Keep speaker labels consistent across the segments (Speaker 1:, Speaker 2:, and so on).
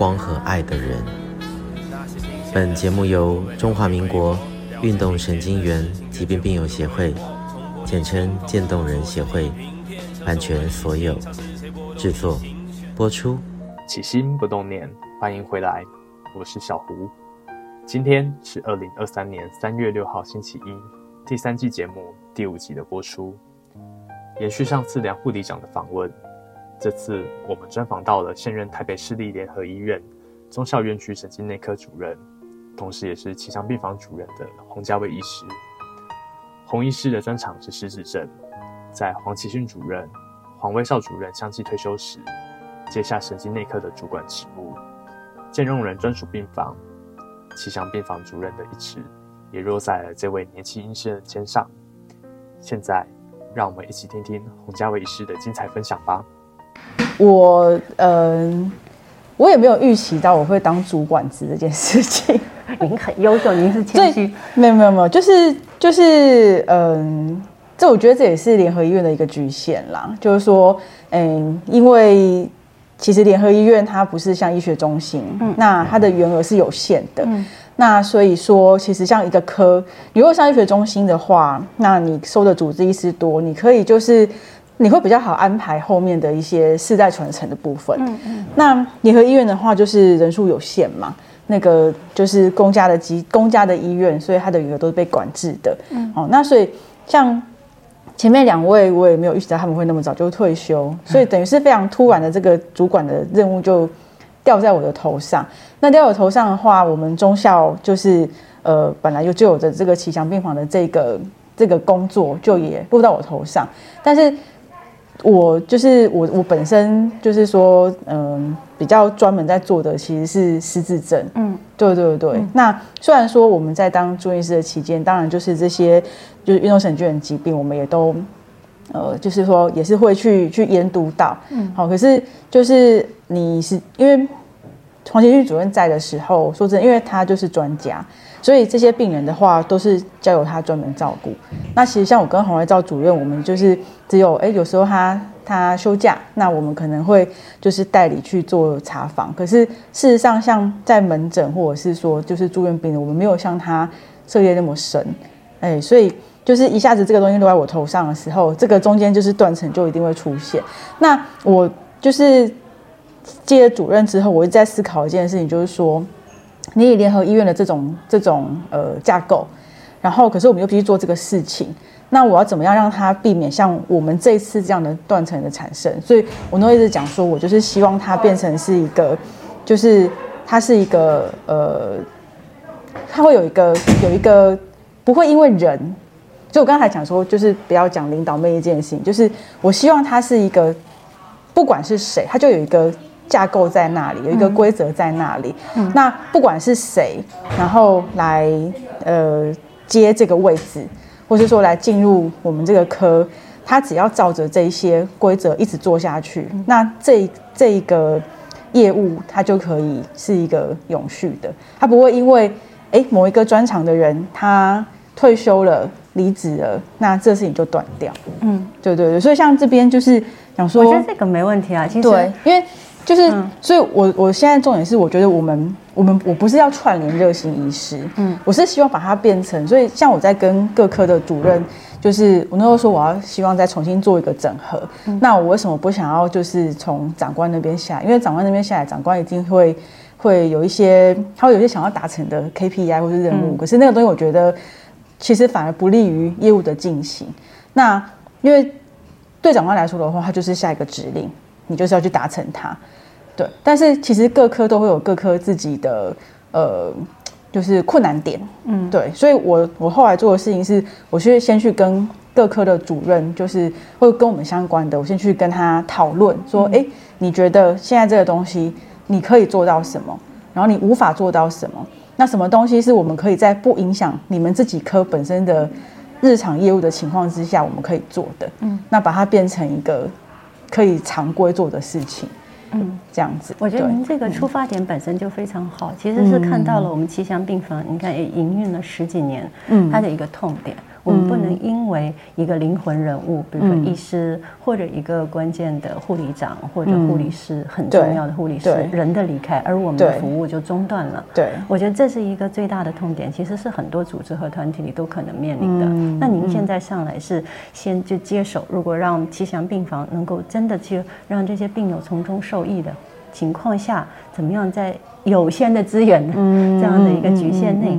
Speaker 1: 光和爱的人。本节目由中华民国运动神经元疾病病友协会，简称渐冻人协会，版权所有，制作播出。
Speaker 2: 起心不动念，欢迎回来，我是小胡。今天是二零二三年三月六号星期一，第三季节目第五集的播出。延续上次梁护理长的访问，这次我们专访到了现任台北市立联合医院中孝院区神经内科主任。同时，也是启祥病房主任的洪家卫医师。洪医师的专长是失智症，在黄启训主任、黄威少主任相继退休时，接下神经内科的主管职务。渐冻人专属病房启祥病房主任的一职，也落在了这位年轻医生的肩上。现在，让我们一起听听洪家卫医师的精彩分享吧。
Speaker 3: 我嗯、呃，我也没有预期到我会当主管职这件事情。
Speaker 4: 您很优秀，您是谦虚。
Speaker 3: 没有没有没有，就是就是嗯，这我觉得这也是联合医院的一个局限啦。就是说，嗯，因为其实联合医院它不是像医学中心，嗯，那它的员额是有限的，嗯，那所以说，其实像一个科，你如果像医学中心的话，那你收的主治医师多，你可以就是你会比较好安排后面的一些世代传承的部分。嗯嗯，那联合医院的话，就是人数有限嘛。那个就是公家的机公家的医院，所以他的余额都是被管制的。嗯，哦，那所以像前面两位，我也没有预期到他们会那么早就退休，所以等于是非常突然的这个主管的任务就掉在我的头上。那掉我头上的话，我们中校就是呃本来就就有着这个启祥病房的这个这个工作，就也落到我头上，但是。我就是我，我本身就是说，嗯，比较专门在做的其实是失智症。嗯，对对对。嗯、那虽然说我们在当住院医师的期间，当然就是这些就是运动神经元疾病，我们也都，呃，就是说也是会去去研读到。嗯，好，可是就是你是因为黄启训主任在的时候，说真的，因为他就是专家。所以这些病人的话，都是交由他专门照顾。那其实像我跟洪维照主任，我们就是只有哎，有时候他他休假，那我们可能会就是代理去做查房。可是事实上，像在门诊或者是说就是住院病人，我们没有像他涉猎那么深。哎，所以就是一下子这个东西落在我头上的时候，这个中间就是断层就一定会出现。那我就是接了主任之后，我一直在思考一件事情，就是说。你以联合医院的这种这种呃架构，然后可是我们又必须做这个事情，那我要怎么样让它避免像我们这次这样的断层的产生？所以我都一直讲说，我就是希望它变成是一个，就是它是一个呃，它会有一个有一个不会因为人，就我刚才讲说，就是不要讲领导魅力这件事情，就是我希望它是一个，不管是谁，它就有一个。架构在那里，有一个规则在那里。嗯、那不管是谁，然后来呃接这个位置，或是说来进入我们这个科，他只要照着这一些规则一直做下去，嗯、那这这一个业务它就可以是一个永续的，它不会因为哎某一个专长的人他退休了、离职了，那这事情就断掉。嗯，对对对，所以像这边就是想说，
Speaker 4: 我觉得这个没问题啊，其实
Speaker 3: 对，因为。就是，嗯、所以我我现在重点是，我觉得我们我们我不是要串联热心医师，嗯，我是希望把它变成，所以像我在跟各科的主任，就是我那时候说我要希望再重新做一个整合，嗯、那我为什么不想要就是从长官那边下来？因为长官那边下来，长官一定会会有一些，他会有一些想要达成的 KPI 或是任务，嗯、可是那个东西我觉得其实反而不利于业务的进行。那因为对长官来说的话，他就是下一个指令，你就是要去达成它。对，但是其实各科都会有各科自己的呃，就是困难点，嗯，对，所以我我后来做的事情是，我去先去跟各科的主任，就是会跟我们相关的，我先去跟他讨论说，哎、嗯，你觉得现在这个东西你可以做到什么？然后你无法做到什么？那什么东西是我们可以在不影响你们自己科本身的日常业务的情况之下，我们可以做的？嗯，那把它变成一个可以常规做的事情。嗯，这样子，
Speaker 4: 我觉得您这个出发点本身就非常好，其实是看到了我们吉祥病房，你看也营运了十几年，嗯，它的一个痛点。我们不能因为一个灵魂人物，比如说医师或者一个关键的护理长或者护理师很重要的护理师人的离开，而我们的服务就中断了。对，我觉得这是一个最大的痛点，其实是很多组织和团体里都可能面临的。那您现在上来是先就接手，如果让吉祥病房能够真的去让这些病友从中受益的情况下，怎么样在有限的资源这样的一个局限内，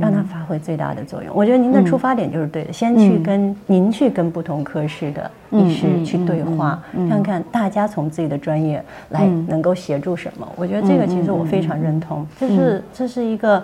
Speaker 4: 让它发挥最大的作用。我觉得您的出发点就是对的，先去跟您去跟不同科室的医师去对话，看看大家从自己的专业来能够协助什么。我觉得这个其实我非常认同，这是这是一个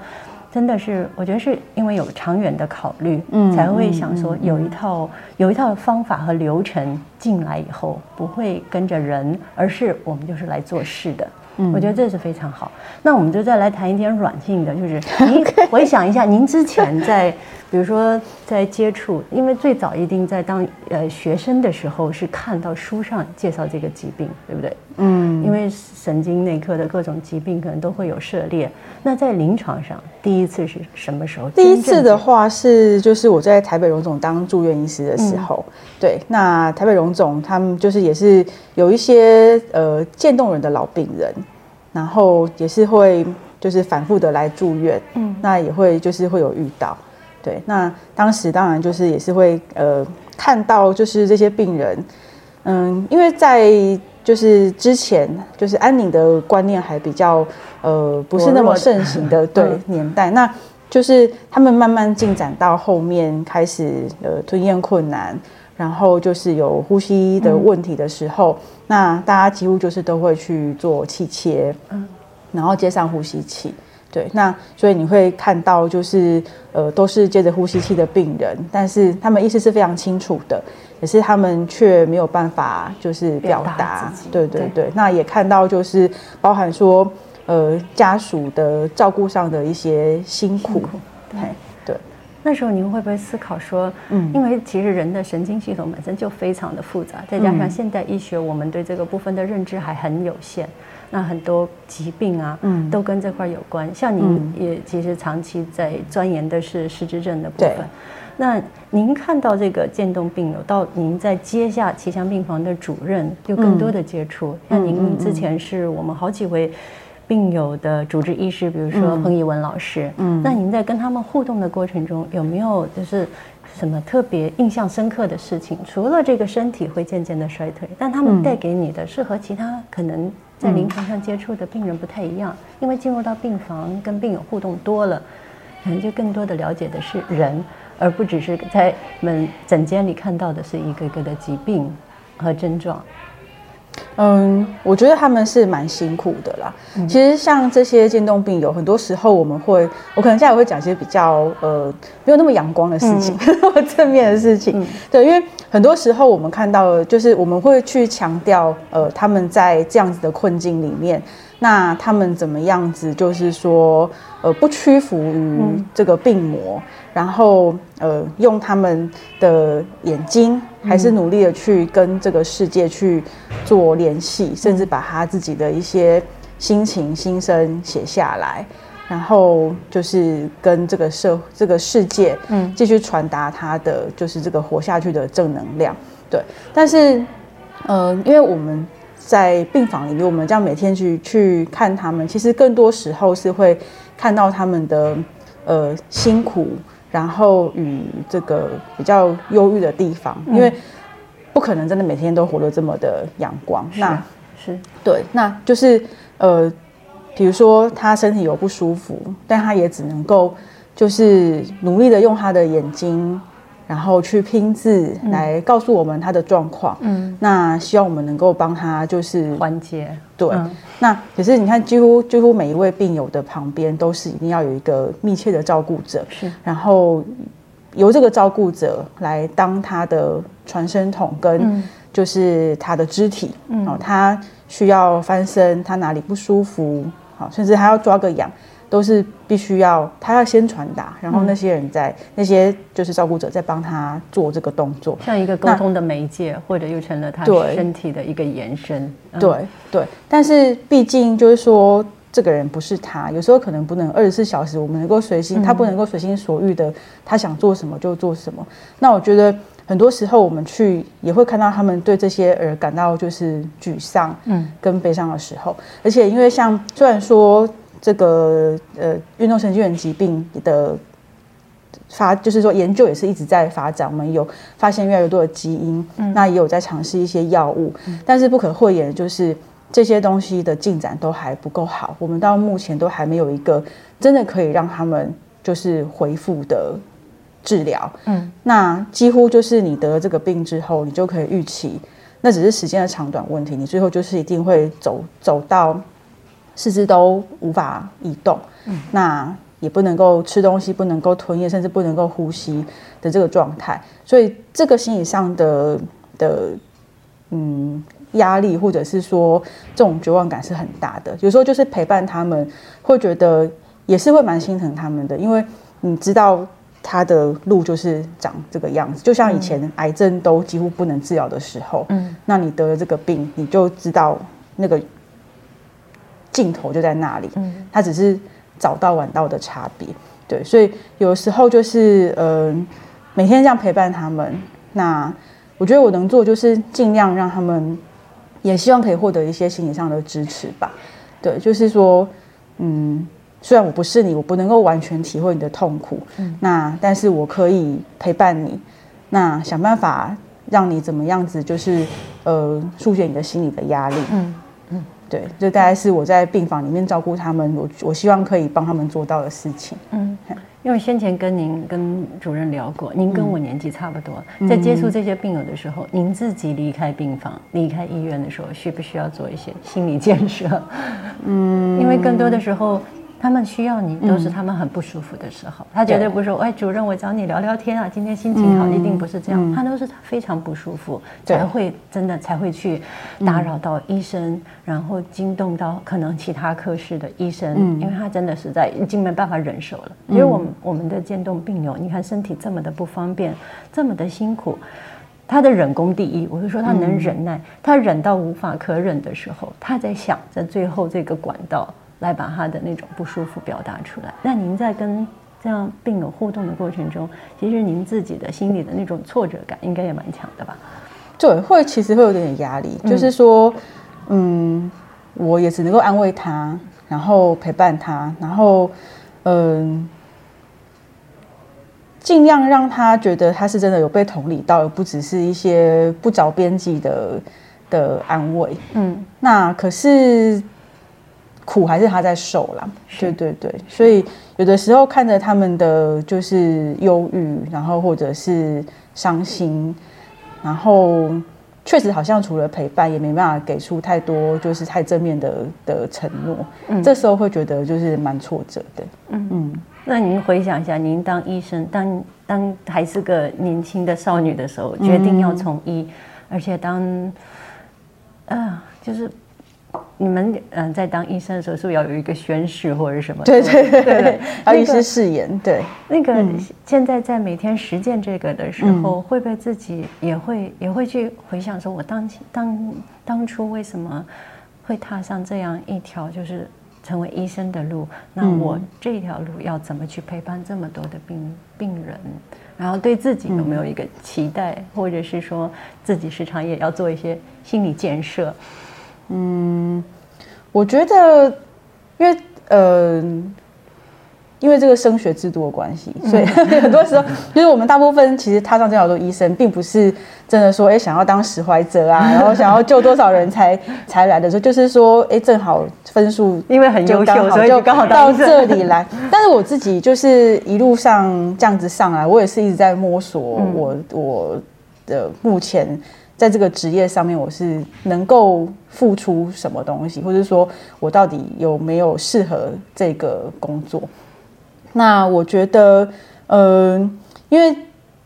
Speaker 4: 真的是，我觉得是因为有长远的考虑，才会想说有一套有一套方法和流程进来以后，不会跟着人，而是我们就是来做事的。嗯，我觉得这是非常好。那我们就再来谈一点软性的，就是 您回想一下，您之前在，比如说在接触，因为最早一定在当呃学生的时候是看到书上介绍这个疾病，对不对？嗯，因为神经内科的各种疾病可能都会有涉猎。那在临床上，第一次是什么时候？
Speaker 3: 第一次的话是就是我在台北荣总当住院医师的时候，嗯、对，那台北荣总他们就是也是有一些呃渐冻人的老病人。然后也是会就是反复的来住院，嗯，那也会就是会有遇到，对，那当时当然就是也是会呃看到就是这些病人，嗯，因为在就是之前就是安宁的观念还比较呃不是那么盛行的 对年代，那就是他们慢慢进展到后面开始呃吞咽困难，然后就是有呼吸的问题的时候。嗯那大家几乎就是都会去做气切，嗯，然后接上呼吸器，对，那所以你会看到就是呃都是接着呼吸器的病人，但是他们意识是非常清楚的，可是他们却没有办法就是表达，对对对，对，那也看到就是包含说呃家属的照顾上的一些辛苦，辛苦对。
Speaker 4: 那时候您会不会思考说，嗯，因为其实人的神经系统本身就非常的复杂，再加上现代医学我们对这个部分的认知还很有限，那很多疾病啊，嗯，都跟这块有关。像您也其实长期在钻研的是失智症的部分，那您看到这个渐冻病友，到您在接下吉祥病房的主任，有更多的接触。像您之前是我们好几位。病友的主治医师，比如说彭以文老师，嗯，那您在跟他们互动的过程中，有没有就是什么特别印象深刻的事情？除了这个身体会渐渐的衰退，但他们带给你的是和其他可能在临床上接触的病人不太一样，因为进入到病房跟病友互动多了，可能就更多的了解的是人，而不只是在门诊间里看到的是一个个的疾病和症状。
Speaker 3: 嗯，我觉得他们是蛮辛苦的啦。嗯、其实像这些渐冻病友，很多时候我们会，我可能现在会讲一些比较呃没有那么阳光的事情，正面的事情。嗯、对，因为很多时候我们看到的，就是我们会去强调呃他们在这样子的困境里面。那他们怎么样子？就是说，呃，不屈服于这个病魔，嗯、然后呃，用他们的眼睛，还是努力的去跟这个世界去做联系，嗯、甚至把他自己的一些心情、心声写下来，然后就是跟这个社、这个世界，嗯，继续传达他的就是这个活下去的正能量。对，但是，呃，因为我们。在病房里面，我们这样每天去去看他们，其实更多时候是会看到他们的呃辛苦，然后与这个比较忧郁的地方，因为不可能真的每天都活得这么的阳光。是那是对，那就是呃，比如说他身体有不舒服，但他也只能够就是努力的用他的眼睛。然后去拼字来告诉我们他的状况，嗯，那希望我们能够帮他就是
Speaker 4: 缓解，
Speaker 3: 对，嗯、那可是你看，几乎几乎每一位病友的旁边都是一定要有一个密切的照顾者，是，然后由这个照顾者来当他的传声筒跟就是他的肢体，嗯，他需要翻身，他哪里不舒服，好，甚至他要抓个痒，都是必须要他要先传达，然后那些人在、嗯、那些就是照顾者在帮他做这个动作，
Speaker 4: 像一个沟通的媒介，或者又成了他身体的一个延伸。
Speaker 3: 对对，对，但是毕竟就是说。这个人不是他，有时候可能不能二十四小时，我们能够随心，他不能够随心所欲的，他想做什么就做什么。那我觉得很多时候我们去也会看到他们对这些而感到就是沮丧，嗯，跟悲伤的时候。而且因为像虽然说这个呃运动神经元疾病的发，就是说研究也是一直在发展，我们有发现越来越多的基因，那也有在尝试一些药物，但是不可讳言的就是。这些东西的进展都还不够好，我们到目前都还没有一个真的可以让他们就是恢复的治疗。嗯，那几乎就是你得了这个病之后，你就可以预期，那只是时间的长短问题，你最后就是一定会走走到四肢都无法移动，嗯，那也不能够吃东西，不能够吞咽，甚至不能够呼吸的这个状态。所以这个心理上的的，嗯。压力，或者是说这种绝望感是很大的。有时候就是陪伴他们，会觉得也是会蛮心疼他们的，因为你知道他的路就是长这个样子。就像以前癌症都几乎不能治疗的时候，嗯，那你得了这个病，你就知道那个尽头就在那里。嗯，他只是早到晚到的差别。对，所以有时候就是嗯、呃，每天这样陪伴他们。那我觉得我能做就是尽量让他们。也希望可以获得一些心理上的支持吧，对，就是说，嗯，虽然我不是你，我不能够完全体会你的痛苦，嗯，那但是我可以陪伴你，那想办法让你怎么样子，就是呃，疏解你的心理的压力，嗯嗯，对，这大概是我在病房里面照顾他们，我我希望可以帮他们做到的事情，嗯。
Speaker 4: 因为先前跟您跟主任聊过，您跟我年纪差不多，在接触这些病友的时候，您自己离开病房、离开医院的时候，需不需要做一些心理建设？嗯，因为更多的时候。他们需要你，都是他们很不舒服的时候。嗯、他绝对不是说，哎，主任，我找你聊聊天啊，今天心情好，嗯、一定不是这样。嗯、他都是非常不舒服，才会真的才会去打扰到医生，嗯、然后惊动到可能其他科室的医生，嗯、因为他真的实在已经没办法忍受了。因为我们我们的渐冻病友，你看身体这么的不方便，这么的辛苦，他的忍功第一，我是说他能忍耐，嗯、他忍到无法可忍的时候，他在想着最后这个管道。来把他的那种不舒服表达出来。那您在跟这样病友互动的过程中，其实您自己的心里的那种挫折感应该也蛮强的吧？
Speaker 3: 对，会其实会有点点压力，嗯、就是说，嗯，我也只能够安慰他，然后陪伴他，然后嗯，尽量让他觉得他是真的有被同理到，而不只是一些不着边际的的安慰。嗯，那可是。苦还是他在受啦，对对对，所以有的时候看着他们的就是忧郁，然后或者是伤心，然后确实好像除了陪伴，也没办法给出太多就是太正面的的承诺，嗯，这时候会觉得就是蛮挫折的，嗯。嗯。
Speaker 4: 那您回想一下，您当医生，当当还是个年轻的少女的时候，决定要从医，嗯、而且当，啊、呃，就是。你们嗯，在当医生的时候，是不是要有一个宣誓或者什么？
Speaker 3: 对对对对，要医师誓言。对，
Speaker 4: 那个现在在每天实践这个的时候，会不会自己也会也会去回想说，我当当当初为什么会踏上这样一条就是成为医生的路？那我这条路要怎么去陪伴这么多的病病人？然后对自己有没有一个期待，或者是说自己时常也要做一些心理建设？
Speaker 3: 嗯，我觉得，因为呃，因为这个升学制度的关系，所以 很多时候，就是我们大部分其实踏上这条路，医生并不是真的说，哎，想要当史怀哲啊，然后想要救多少人才才来的时候，就是说，哎，正好分数
Speaker 4: 因为很优秀，所以就刚好
Speaker 3: 到这里来。但是我自己就是一路上这样子上来，我也是一直在摸索我我的目前。在这个职业上面，我是能够付出什么东西，或者说我到底有没有适合这个工作？那我觉得，嗯、呃，因为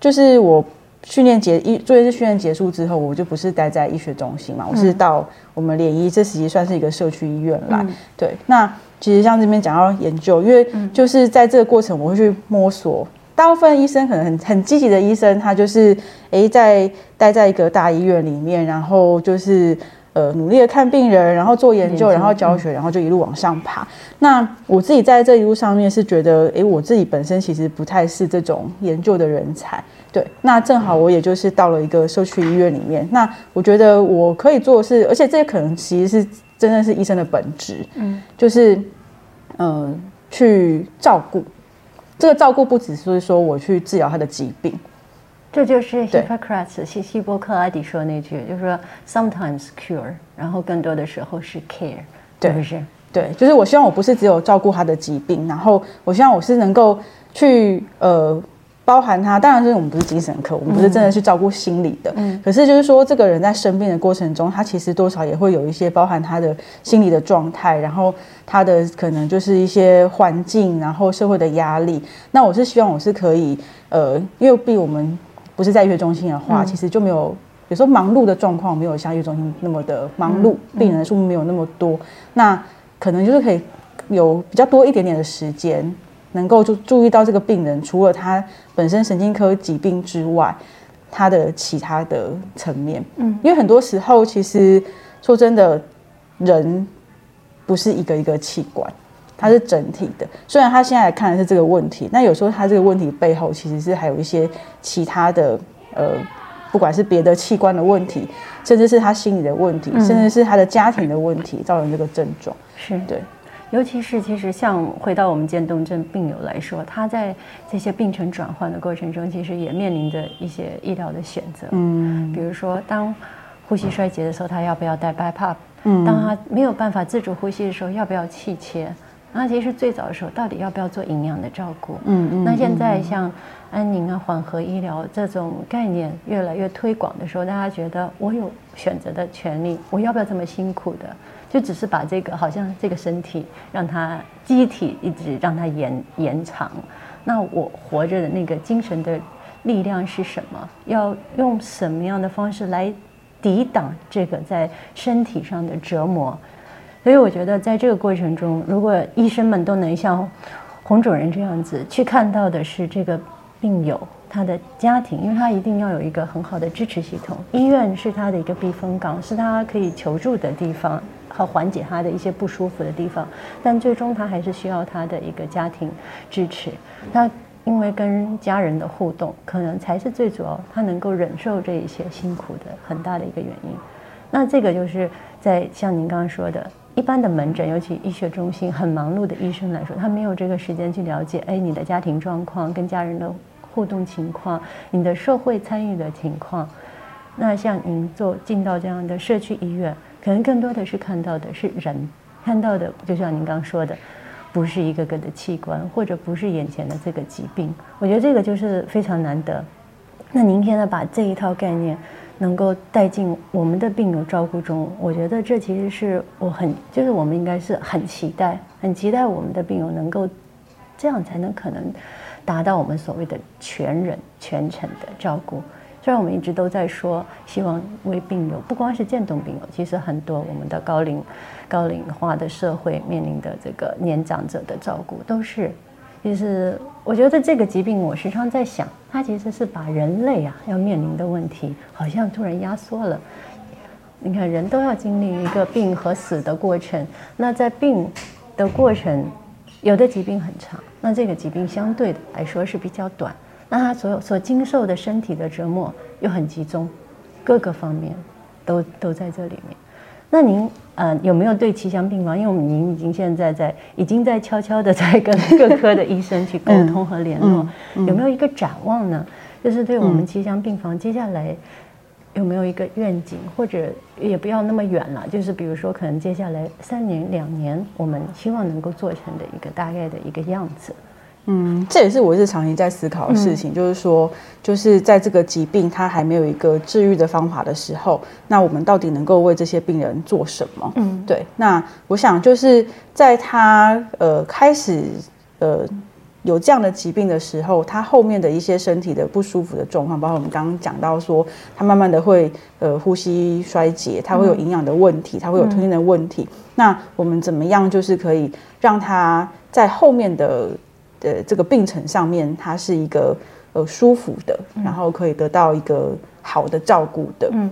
Speaker 3: 就是我训练结一作业是训练结束之后，我就不是待在医学中心嘛，我是到我们联医，这实际算是一个社区医院来。嗯、对，那其实像这边讲到研究，因为就是在这个过程，我会去摸索。大部分医生可能很很积极的医生，他就是诶在待在一个大医院里面，然后就是。呃，努力的看病人，然后做研究，然后教学，然后就一路往上爬。那我自己在这一路上面是觉得，诶，我自己本身其实不太是这种研究的人才。对，那正好我也就是到了一个社区医院里面。那我觉得我可以做的是，而且这些可能其实是真的是医生的本质，嗯，就是呃去照顾。这个照顾不只是说我去治疗他的疾病。
Speaker 4: 这就是 Hippocrates 希希波克拉底说那句，就是说 sometimes cure，然后更多的时候是 care，对不是？
Speaker 3: 对，就是我希望我不是只有照顾他的疾病，然后我希望我是能够去呃包含他。当然，就是我们不是精神科，我们不是真的去照顾心理的。嗯。可是就是说，这个人在生病的过程中，他其实多少也会有一些包含他的心理的状态，然后他的可能就是一些环境，然后社会的压力。那我是希望我是可以呃，因为比我们。不是在医学中心的话，其实就没有有时候忙碌的状况没有像医学中心那么的忙碌，病人数目没有那么多，那可能就是可以有比较多一点点的时间，能够就注意到这个病人，除了他本身神经科疾病之外，他的其他的层面。嗯，因为很多时候其实说真的，人不是一个一个器官。它是整体的，虽然他现在来看的是这个问题，那有时候他这个问题背后其实是还有一些其他的，呃，不管是别的器官的问题，甚至是他心理的问题，嗯、甚至是他的家庭的问题，造成这个症状。是对，
Speaker 4: 尤其是其实像回到我们渐冻症病友来说，他在这些病程转换的过程中，其实也面临着一些医疗的选择。嗯，比如说当呼吸衰竭的时候，他要不要戴 BiPAP？嗯，当他没有办法自主呼吸的时候，要不要气切？那其实最早的时候，到底要不要做营养的照顾？嗯嗯。那现在像安宁啊、缓和医疗这种概念越来越推广的时候，大家觉得我有选择的权利，我要不要这么辛苦的？就只是把这个好像这个身体让它机体一直让它延延长，那我活着的那个精神的力量是什么？要用什么样的方式来抵挡这个在身体上的折磨？所以我觉得，在这个过程中，如果医生们都能像洪主任这样子去看到的是这个病友他的家庭，因为他一定要有一个很好的支持系统，医院是他的一个避风港，是他可以求助的地方和缓解他的一些不舒服的地方。但最终他还是需要他的一个家庭支持。他因为跟家人的互动，可能才是最主要他能够忍受这一些辛苦的很大的一个原因。那这个就是在像您刚刚说的。一般的门诊，尤其医学中心很忙碌的医生来说，他没有这个时间去了解，哎，你的家庭状况、跟家人的互动情况、你的社会参与的情况。那像您做进到这样的社区医院，可能更多的是看到的是人，看到的就像您刚说的，不是一个个的器官，或者不是眼前的这个疾病。我觉得这个就是非常难得。那您现在把这一套概念。能够带进我们的病友照顾中，我觉得这其实是我很，就是我们应该是很期待，很期待我们的病友能够这样才能可能达到我们所谓的全人全程的照顾。虽然我们一直都在说，希望为病友，不光是渐冻病友，其实很多我们的高龄高龄化的社会面临的这个年长者的照顾都是。其实，我觉得这个疾病，我时常在想，它其实是把人类啊要面临的问题，好像突然压缩了。你看，人都要经历一个病和死的过程，那在病的过程，有的疾病很长，那这个疾病相对来说是比较短，那他所有所经受的身体的折磨又很集中，各个方面都都在这里面。那您呃有没有对奇祥病房？因为我们您已经现在在已经在悄悄的在跟各科的医生去沟通和联络，嗯嗯、有没有一个展望呢？就是对我们奇祥病房接下来有没有一个愿景，或者也不要那么远了，就是比如说可能接下来三年两年，我们希望能够做成的一个大概的一个样子。
Speaker 3: 嗯，这也是我日常也在思考的事情，嗯、就是说，就是在这个疾病它还没有一个治愈的方法的时候，那我们到底能够为这些病人做什么？嗯，对。那我想就是在他呃开始呃有这样的疾病的时候，他后面的一些身体的不舒服的状况，包括我们刚刚讲到说，他慢慢的会呃呼吸衰竭，他会有营养的问题，他会有吞咽的问题。嗯、那我们怎么样就是可以让他在后面的呃这个病程上面，它是一个呃舒服的，然后可以得到一个好的照顾的。嗯，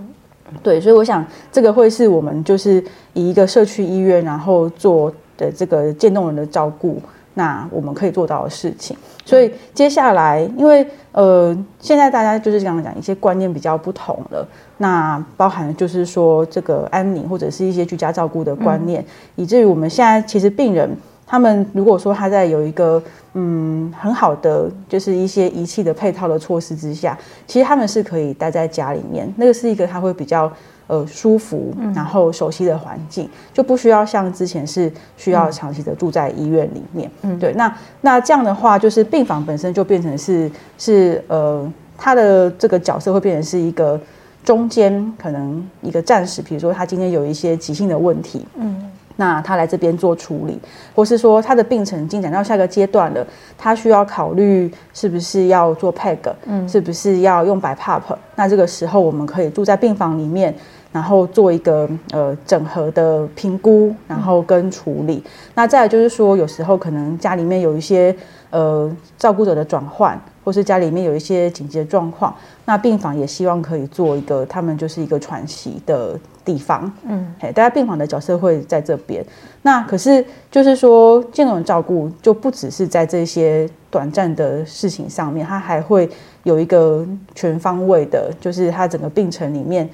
Speaker 3: 对，所以我想这个会是我们就是以一个社区医院，然后做的这个渐冻人的照顾。那我们可以做到的事情，所以接下来，因为呃，现在大家就是这样讲，一些观念比较不同了。那包含就是说这个安宁或者是一些居家照顾的观念，嗯、以至于我们现在其实病人他们如果说他在有一个嗯很好的就是一些仪器的配套的措施之下，其实他们是可以待在家里面，那个是一个他会比较。呃，舒服，然后熟悉的环境，嗯、就不需要像之前是需要长期的住在医院里面。嗯，对，那那这样的话，就是病房本身就变成是是呃，他的这个角色会变成是一个中间可能一个暂时，比如说他今天有一些急性的问题，嗯，那他来这边做处理，或是说他的病程进展到下个阶段了，他需要考虑是不是要做 PEG，嗯，是不是要用 BiPAP，那这个时候我们可以住在病房里面。然后做一个呃整合的评估，然后跟处理。嗯、那再来就是说，有时候可能家里面有一些呃照顾者的转换，或是家里面有一些紧急的状况，那病房也希望可以做一个他们就是一个喘息的地方。嗯，哎，大家病房的角色会在这边。那可是就是说，这种照顾就不只是在这些短暂的事情上面，它还会有一个全方位的，就是它整个病程里面。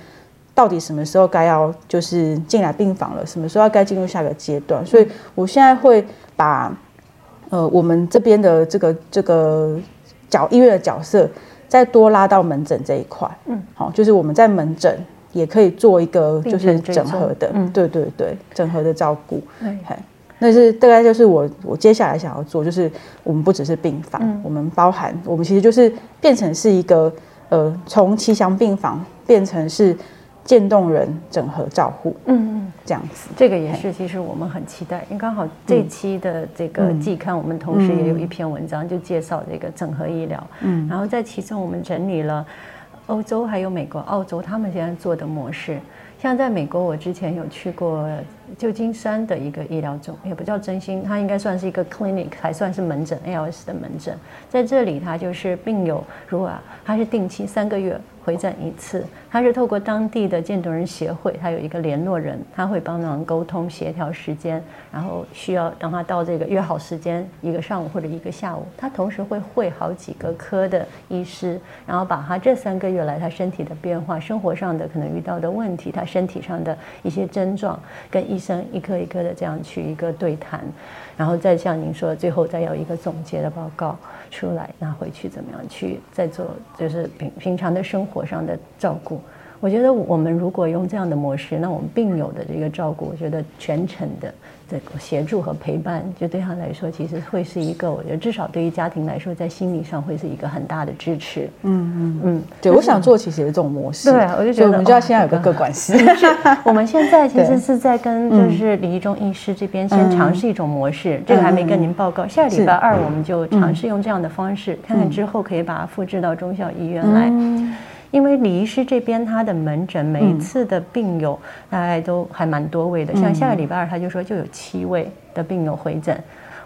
Speaker 3: 到底什么时候该要就是进来病房了？什么时候要该进入下个阶段？所以我现在会把呃我们这边的这个这个角医院的角色再多拉到门诊这一块。嗯，好，就是我们在门诊也可以做一个就是整合的，嗯，对对对，整合的照顾。嗯，那是大概就是我我接下来想要做，就是我们不只是病房，嗯，我们包含我们其实就是变成是一个呃从吉祥病房变成是。渐冻人整合照护，嗯嗯，这样子，
Speaker 4: 这个也是其实我们很期待，因为刚好这期的这个季刊，我们同时也有一篇文章就介绍这个整合医疗，嗯，然后在其中我们整理了欧洲还有美国、澳洲他们现在做的模式，像在美国，我之前有去过旧金山的一个医疗中，也不叫真心，它应该算是一个 clinic，还算是门诊 ALS 的门诊，在这里它就是病友如果他是定期三个月。回诊一次，他是透过当地的渐冻人协会，他有一个联络人，他会帮忙沟通协调时间，然后需要当他到这个约好时间，一个上午或者一个下午，他同时会会好几个科的医师，然后把他这三个月来他身体的变化、生活上的可能遇到的问题、他身体上的一些症状，跟医医生一颗一颗的这样去一个对谈，然后再像您说，最后再有一个总结的报告。出来拿回去怎么样去再做，就是平平常的生活上的照顾。我觉得我们如果用这样的模式，那我们病友的这个照顾，我觉得全程的这个协助和陪伴，就对他来说，其实会是一个，我觉得至少对于家庭来说，在心理上会是一个很大的支持。嗯嗯嗯，
Speaker 3: 对，我想做其实有这种模式。
Speaker 4: 对啊，我就觉得我们
Speaker 3: 就要先要有个个管系。
Speaker 4: 我们现在其实是在跟就是李一中医师这边先尝试一种模式，这个还没跟您报告。下礼拜二我们就尝试用这样的方式，看看之后可以把它复制到中小医院来。因为李医师这边他的门诊每一次的病友大概都还蛮多位的，嗯、像下个礼拜二他就说就有七位的病友回诊，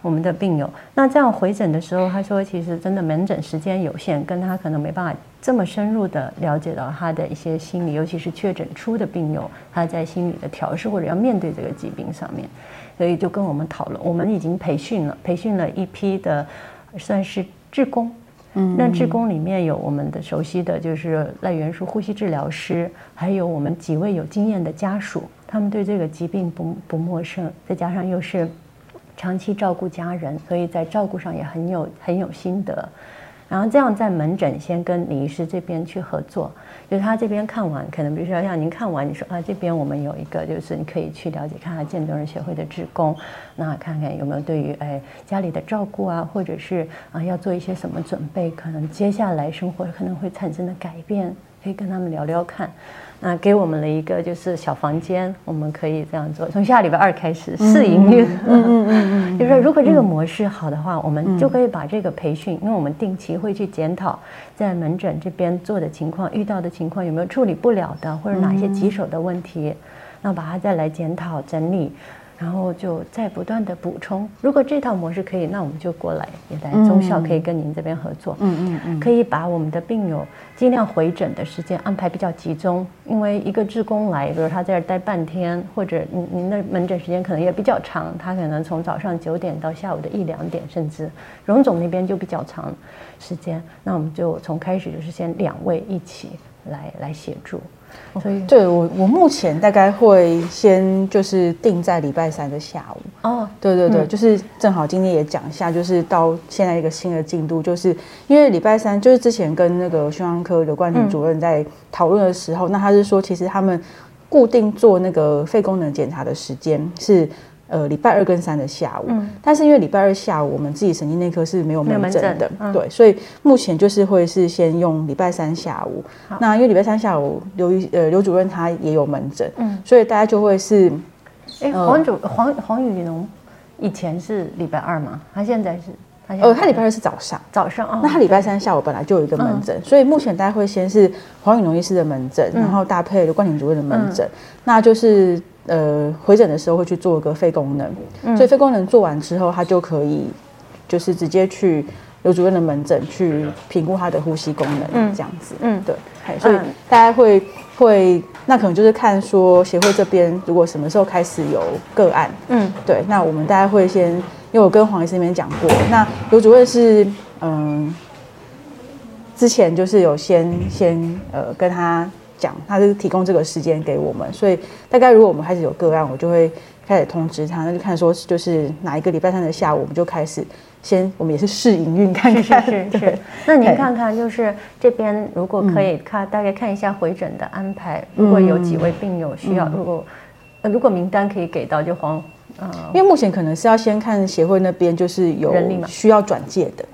Speaker 4: 我们的病友。那这样回诊的时候，他说其实真的门诊时间有限，跟他可能没办法这么深入的了解到他的一些心理，尤其是确诊初的病友，他在心理的调试或者要面对这个疾病上面，所以就跟我们讨论，我们已经培训了，培训了一批的算是志工。那志工里面有我们的熟悉的就是赖元书呼吸治疗师，还有我们几位有经验的家属，他们对这个疾病不不陌生，再加上又是长期照顾家人，所以在照顾上也很有很有心得。然后这样在门诊先跟李医师这边去合作，就是他这边看完，可能比如说像您看完，你说啊这边我们有一个，就是你可以去了解看看渐冻人协会的职工，那看看有没有对于哎家里的照顾啊，或者是啊要做一些什么准备，可能接下来生活可能会产生的改变，可以跟他们聊聊看。那给我们了一个就是小房间，我们可以这样做。从下礼拜二开始试营运，嗯嗯嗯嗯，就是说如果这个模式好的话，我们就可以把这个培训，因为我们定期会去检讨在门诊这边做的情况、遇到的情况有没有处理不了的，或者哪些棘手的问题，那把它再来检讨整理。然后就再不断的补充，如果这套模式可以，那我们就过来也来中校可以跟您这边合作，嗯嗯嗯，可以把我们的病友尽量回诊的时间安排比较集中，因为一个志工来，比如他在这儿待半天，或者您您的门诊时间可能也比较长，他可能从早上九点到下午的一两点，甚至荣总那边就比较长时间，那我们就从开始就是先两位一起来来协助。所以，
Speaker 3: 对我，我目前大概会先就是定在礼拜三的下午。哦，对对对，嗯、就是正好今天也讲一下，就是到现在一个新的进度，就是因为礼拜三就是之前跟那个胸腔科刘冠廷主任在讨论的时候，嗯、那他是说，其实他们固定做那个肺功能检查的时间是。呃，礼拜二跟三的下午，嗯、但是因为礼拜二下午我们自己神经内科是没有门诊的，嗯、对，所以目前就是会是先用礼拜三下午。那因为礼拜三下午刘呃刘主任他也有门诊，嗯，所以大家就会是，
Speaker 4: 哎、欸，黄主黄黄宇农以前是礼拜二嘛，他现在是，他
Speaker 3: 呃他礼拜二是早上，
Speaker 4: 早上哦，
Speaker 3: 那他礼拜三下午本来就有一个门诊，嗯、所以目前大家会先是黄宇农医师的门诊，然后搭配刘冠廷主任的门诊，嗯、那就是。呃，回诊的时候会去做一个肺功能，嗯、所以肺功能做完之后，他就可以就是直接去刘主任的门诊去评估他的呼吸功能，这样子。嗯，嗯对。所以大家会会，那可能就是看说协会这边如果什么时候开始有个案，嗯，对，那我们大家会先，因为我跟黄医师那边讲过，那刘主任是嗯，之前就是有先先呃跟他。讲，他是提供这个时间给我们，所以大概如果我们开始有个案，我就会开始通知他，那就看说就是哪一个礼拜三的下午，我们就开始先，我们也是试营运看看。是是是。对
Speaker 4: 那您看看，就是这边如果可以看，大概看一下回诊的安排，嗯、如果有几位病友需要，嗯、如果如果名单可以给到，就黄，
Speaker 3: 呃、因为目前可能是要先看协会那边，就是有需要转介的。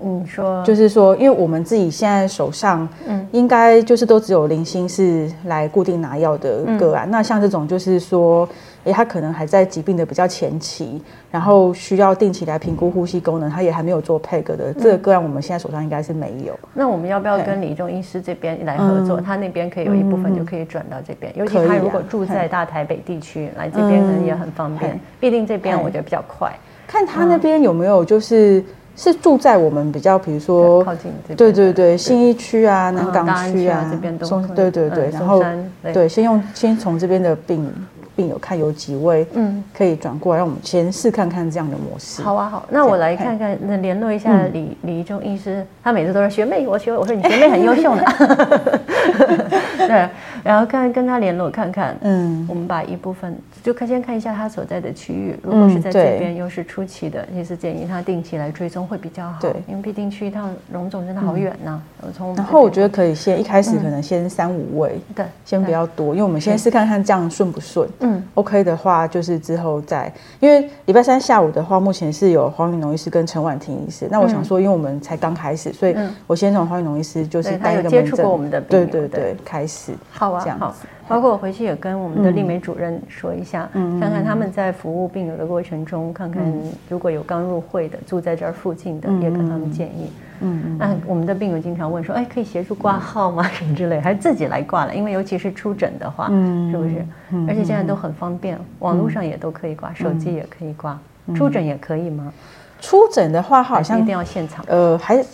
Speaker 4: 你说，
Speaker 3: 就是说，因为我们自己现在手上，嗯，应该就是都只有零星是来固定拿药的个案。嗯、那像这种，就是说，哎，他可能还在疾病的比较前期，然后需要定期来评估呼吸功能，他也还没有做 PEG 的这个个案，我们现在手上应该是没有。
Speaker 4: 那我们要不要跟李忠医师这边来合作？嗯、他那边可以有一部分就可以转到这边，嗯、尤其他如果住在大台北地区，来这边可能也很方便。毕竟这边我觉得比较快。
Speaker 3: 看他那边有没有就是。是住在我们比较，比如说靠近这，对对对，信义区啊、南港区啊这边都，对对对，然后对，先用先从这边的病病友看有几位，嗯，可以转过来，让我们先试看看这样的模式。
Speaker 4: 好啊，好，那我来看看，那联络一下李李中医师，他每次都是学妹，我学，我说你学妹很优秀呢。对，然后看跟他联络看看，嗯，我们把一部分就看先看一下他所在的区域，如果是在这边又是初期的，也是建议他定期来追踪会比较好，对，因为毕竟去一趟荣总真的好远呢。从
Speaker 3: 然后我觉得可以先一开始可能先三五位，对，先不要多，因为我们先试看看这样顺不顺。嗯，OK 的话，就是之后再，因为礼拜三下午的话，目前是有黄宇农医师跟陈婉婷医师。那我想说，因为我们才刚开始，所以我先从黄宇农医师就是带一个门诊，接触过我们的，对对对，开始。
Speaker 4: 好啊，好。包括我回去也跟我们的丽美主任说一下，看看他们在服务病友的过程中，看看如果有刚入会的住在这儿附近的，也跟他们建议。嗯嗯，那我们的病友经常问说，哎，可以协助挂号吗？什么之类，还是自己来挂了？因为尤其是出诊的话，是不是？而且现在都很方便，网络上也都可以挂，手机也可以挂，出诊也可以吗？
Speaker 3: 出诊的话，好像
Speaker 4: 一定要现场。
Speaker 3: 呃，还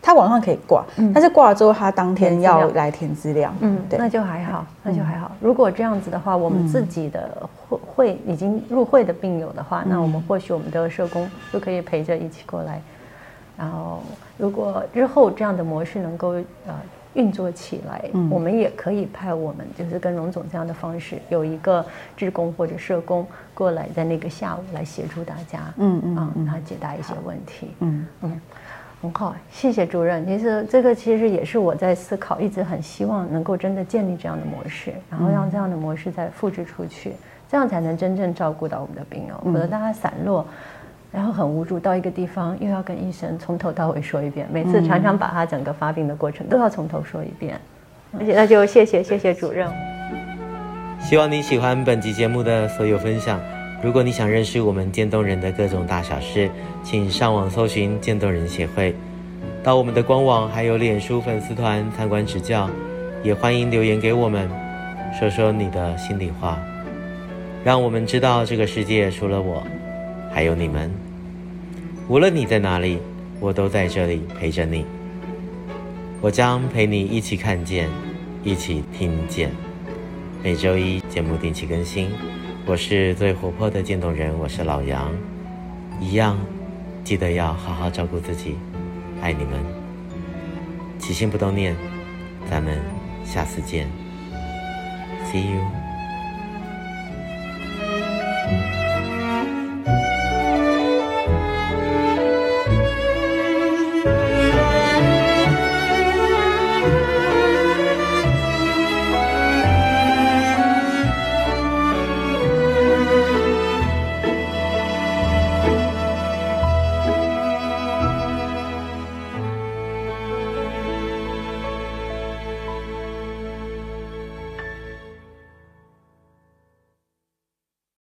Speaker 3: 是他网上可以挂，但是挂了之后，他当天要来填资料。嗯，对，
Speaker 4: 那就还好，那就还好。如果这样子的话，我们自己的会会已经入会的病友的话，那我们或许我们的社工就可以陪着一起过来，然后。如果日后这样的模式能够呃运作起来，嗯、我们也可以派我们就是跟荣总这样的方式，有一个志工或者社工过来，在那个下午来协助大家，嗯嗯啊，来解答一些问题，嗯。嗯，很好，谢谢主任。其实这个其实也是我在思考，一直很希望能够真的建立这样的模式，然后让这样的模式再复制出去，这样才能真正照顾到我们的病友，否则大家散落。然后很无助，到一个地方又要跟医生从头到尾说一遍，每次常常把他整个发病的过程都要从头说一遍。而且那就谢谢谢谢主任。
Speaker 1: 希望你喜欢本集节目的所有分享。如果你想认识我们渐冻人的各种大小事，请上网搜寻渐冻人协会，到我们的官网还有脸书粉丝团参观指教，也欢迎留言给我们，说说你的心里话，让我们知道这个世界除了我，还有你们。无论你在哪里，我都在这里陪着你。我将陪你一起看见，一起听见。每周一节目定期更新。我是最活泼的渐冻人，我是老杨。一样，记得要好好照顾自己，爱你们。起心不动念，咱们下次见。See you。